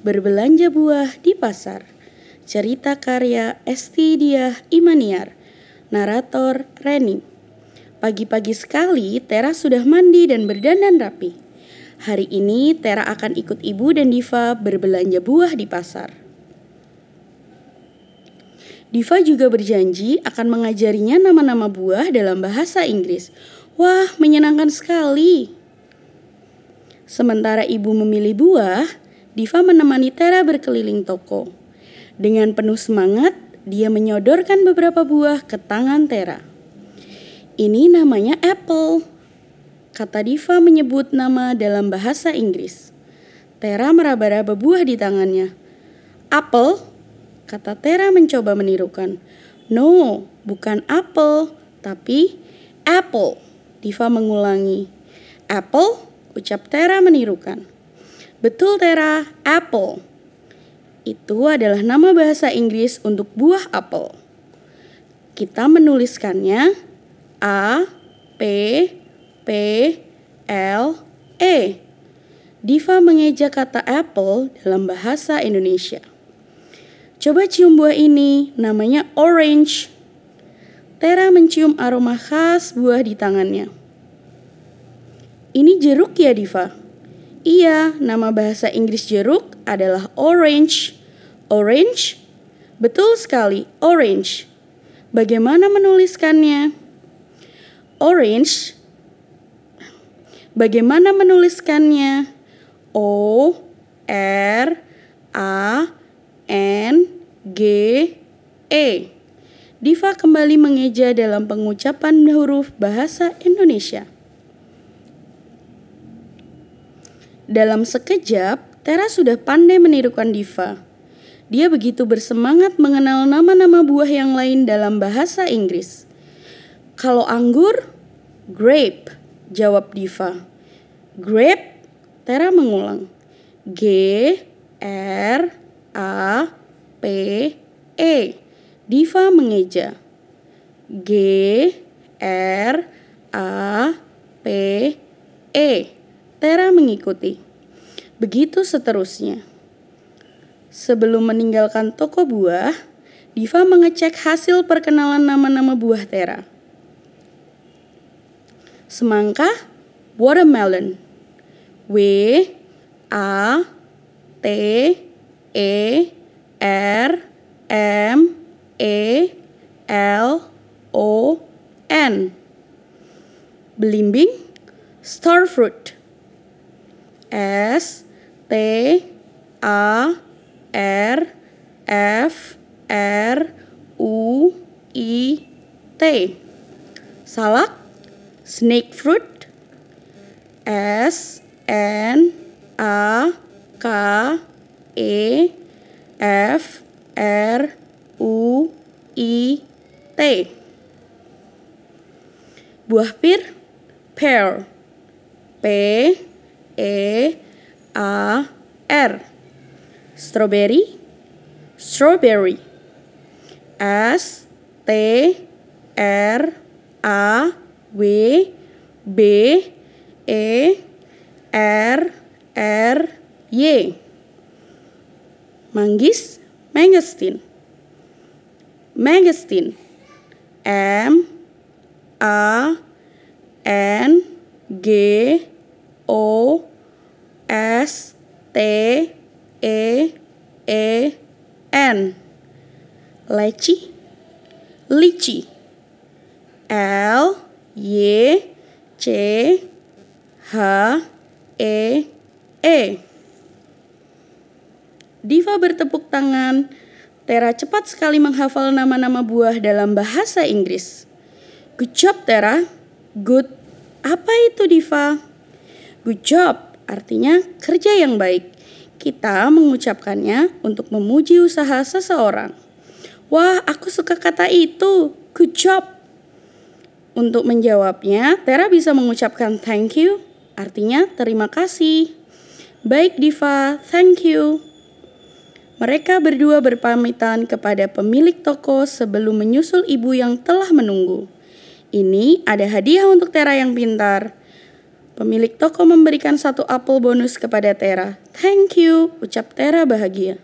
Berbelanja buah di pasar. Cerita karya Esti Diah Imaniar. Narator Reni. Pagi-pagi sekali Tera sudah mandi dan berdandan rapi. Hari ini Tera akan ikut ibu dan Diva berbelanja buah di pasar. Diva juga berjanji akan mengajarinya nama-nama buah dalam bahasa Inggris. Wah, menyenangkan sekali. Sementara ibu memilih buah, Diva menemani Tera berkeliling toko. Dengan penuh semangat, dia menyodorkan beberapa buah ke tangan Tera. Ini namanya apple, kata Diva menyebut nama dalam bahasa Inggris. Tera meraba-raba buah di tangannya. Apple, kata Tera mencoba menirukan. No, bukan apple, tapi apple. Diva mengulangi. Apple, ucap Tera menirukan. Betul Tera, apple. Itu adalah nama bahasa Inggris untuk buah apel. Kita menuliskannya A P P L E. Diva mengeja kata apple dalam bahasa Indonesia. Coba cium buah ini, namanya orange. Tera mencium aroma khas buah di tangannya. Ini jeruk ya, Diva? Iya, nama bahasa Inggris jeruk adalah orange. Orange? Betul sekali, orange. Bagaimana menuliskannya? Orange. Bagaimana menuliskannya? O R A N G E. Diva kembali mengeja dalam pengucapan huruf bahasa Indonesia. Dalam sekejap, Tera sudah pandai menirukan Diva. Dia begitu bersemangat mengenal nama-nama buah yang lain dalam bahasa Inggris. Kalau anggur, grape, jawab Diva. Grape, Tera mengulang. G, R, A, P, E. Diva mengeja. G, R, A, P, E. Tera mengikuti. Begitu seterusnya. Sebelum meninggalkan toko buah, Diva mengecek hasil perkenalan nama-nama buah Tera. Semangka, watermelon. W A T E R M E L O N. Belimbing, starfruit. S T A R F R U I T. Salak? Snake fruit? S N A K E F R U I T. Buah pir? Pear P E A R. Strawberry? Strawberry. S T R A W B E R R Y. Manggis? Mangosteen mangosteen M A N G O T E E N Leci Lici L Y C H E E Diva bertepuk tangan. Tera cepat sekali menghafal nama-nama buah dalam bahasa Inggris. Good job, Tera. Good. Apa itu, Diva? Good job artinya kerja yang baik. Kita mengucapkannya untuk memuji usaha seseorang. Wah, aku suka kata itu. Good job. Untuk menjawabnya, Tera bisa mengucapkan thank you, artinya terima kasih. Baik Diva, thank you. Mereka berdua berpamitan kepada pemilik toko sebelum menyusul ibu yang telah menunggu. Ini ada hadiah untuk Tera yang pintar. Pemilik toko memberikan satu apel bonus kepada Tera. Thank you, ucap Tera bahagia.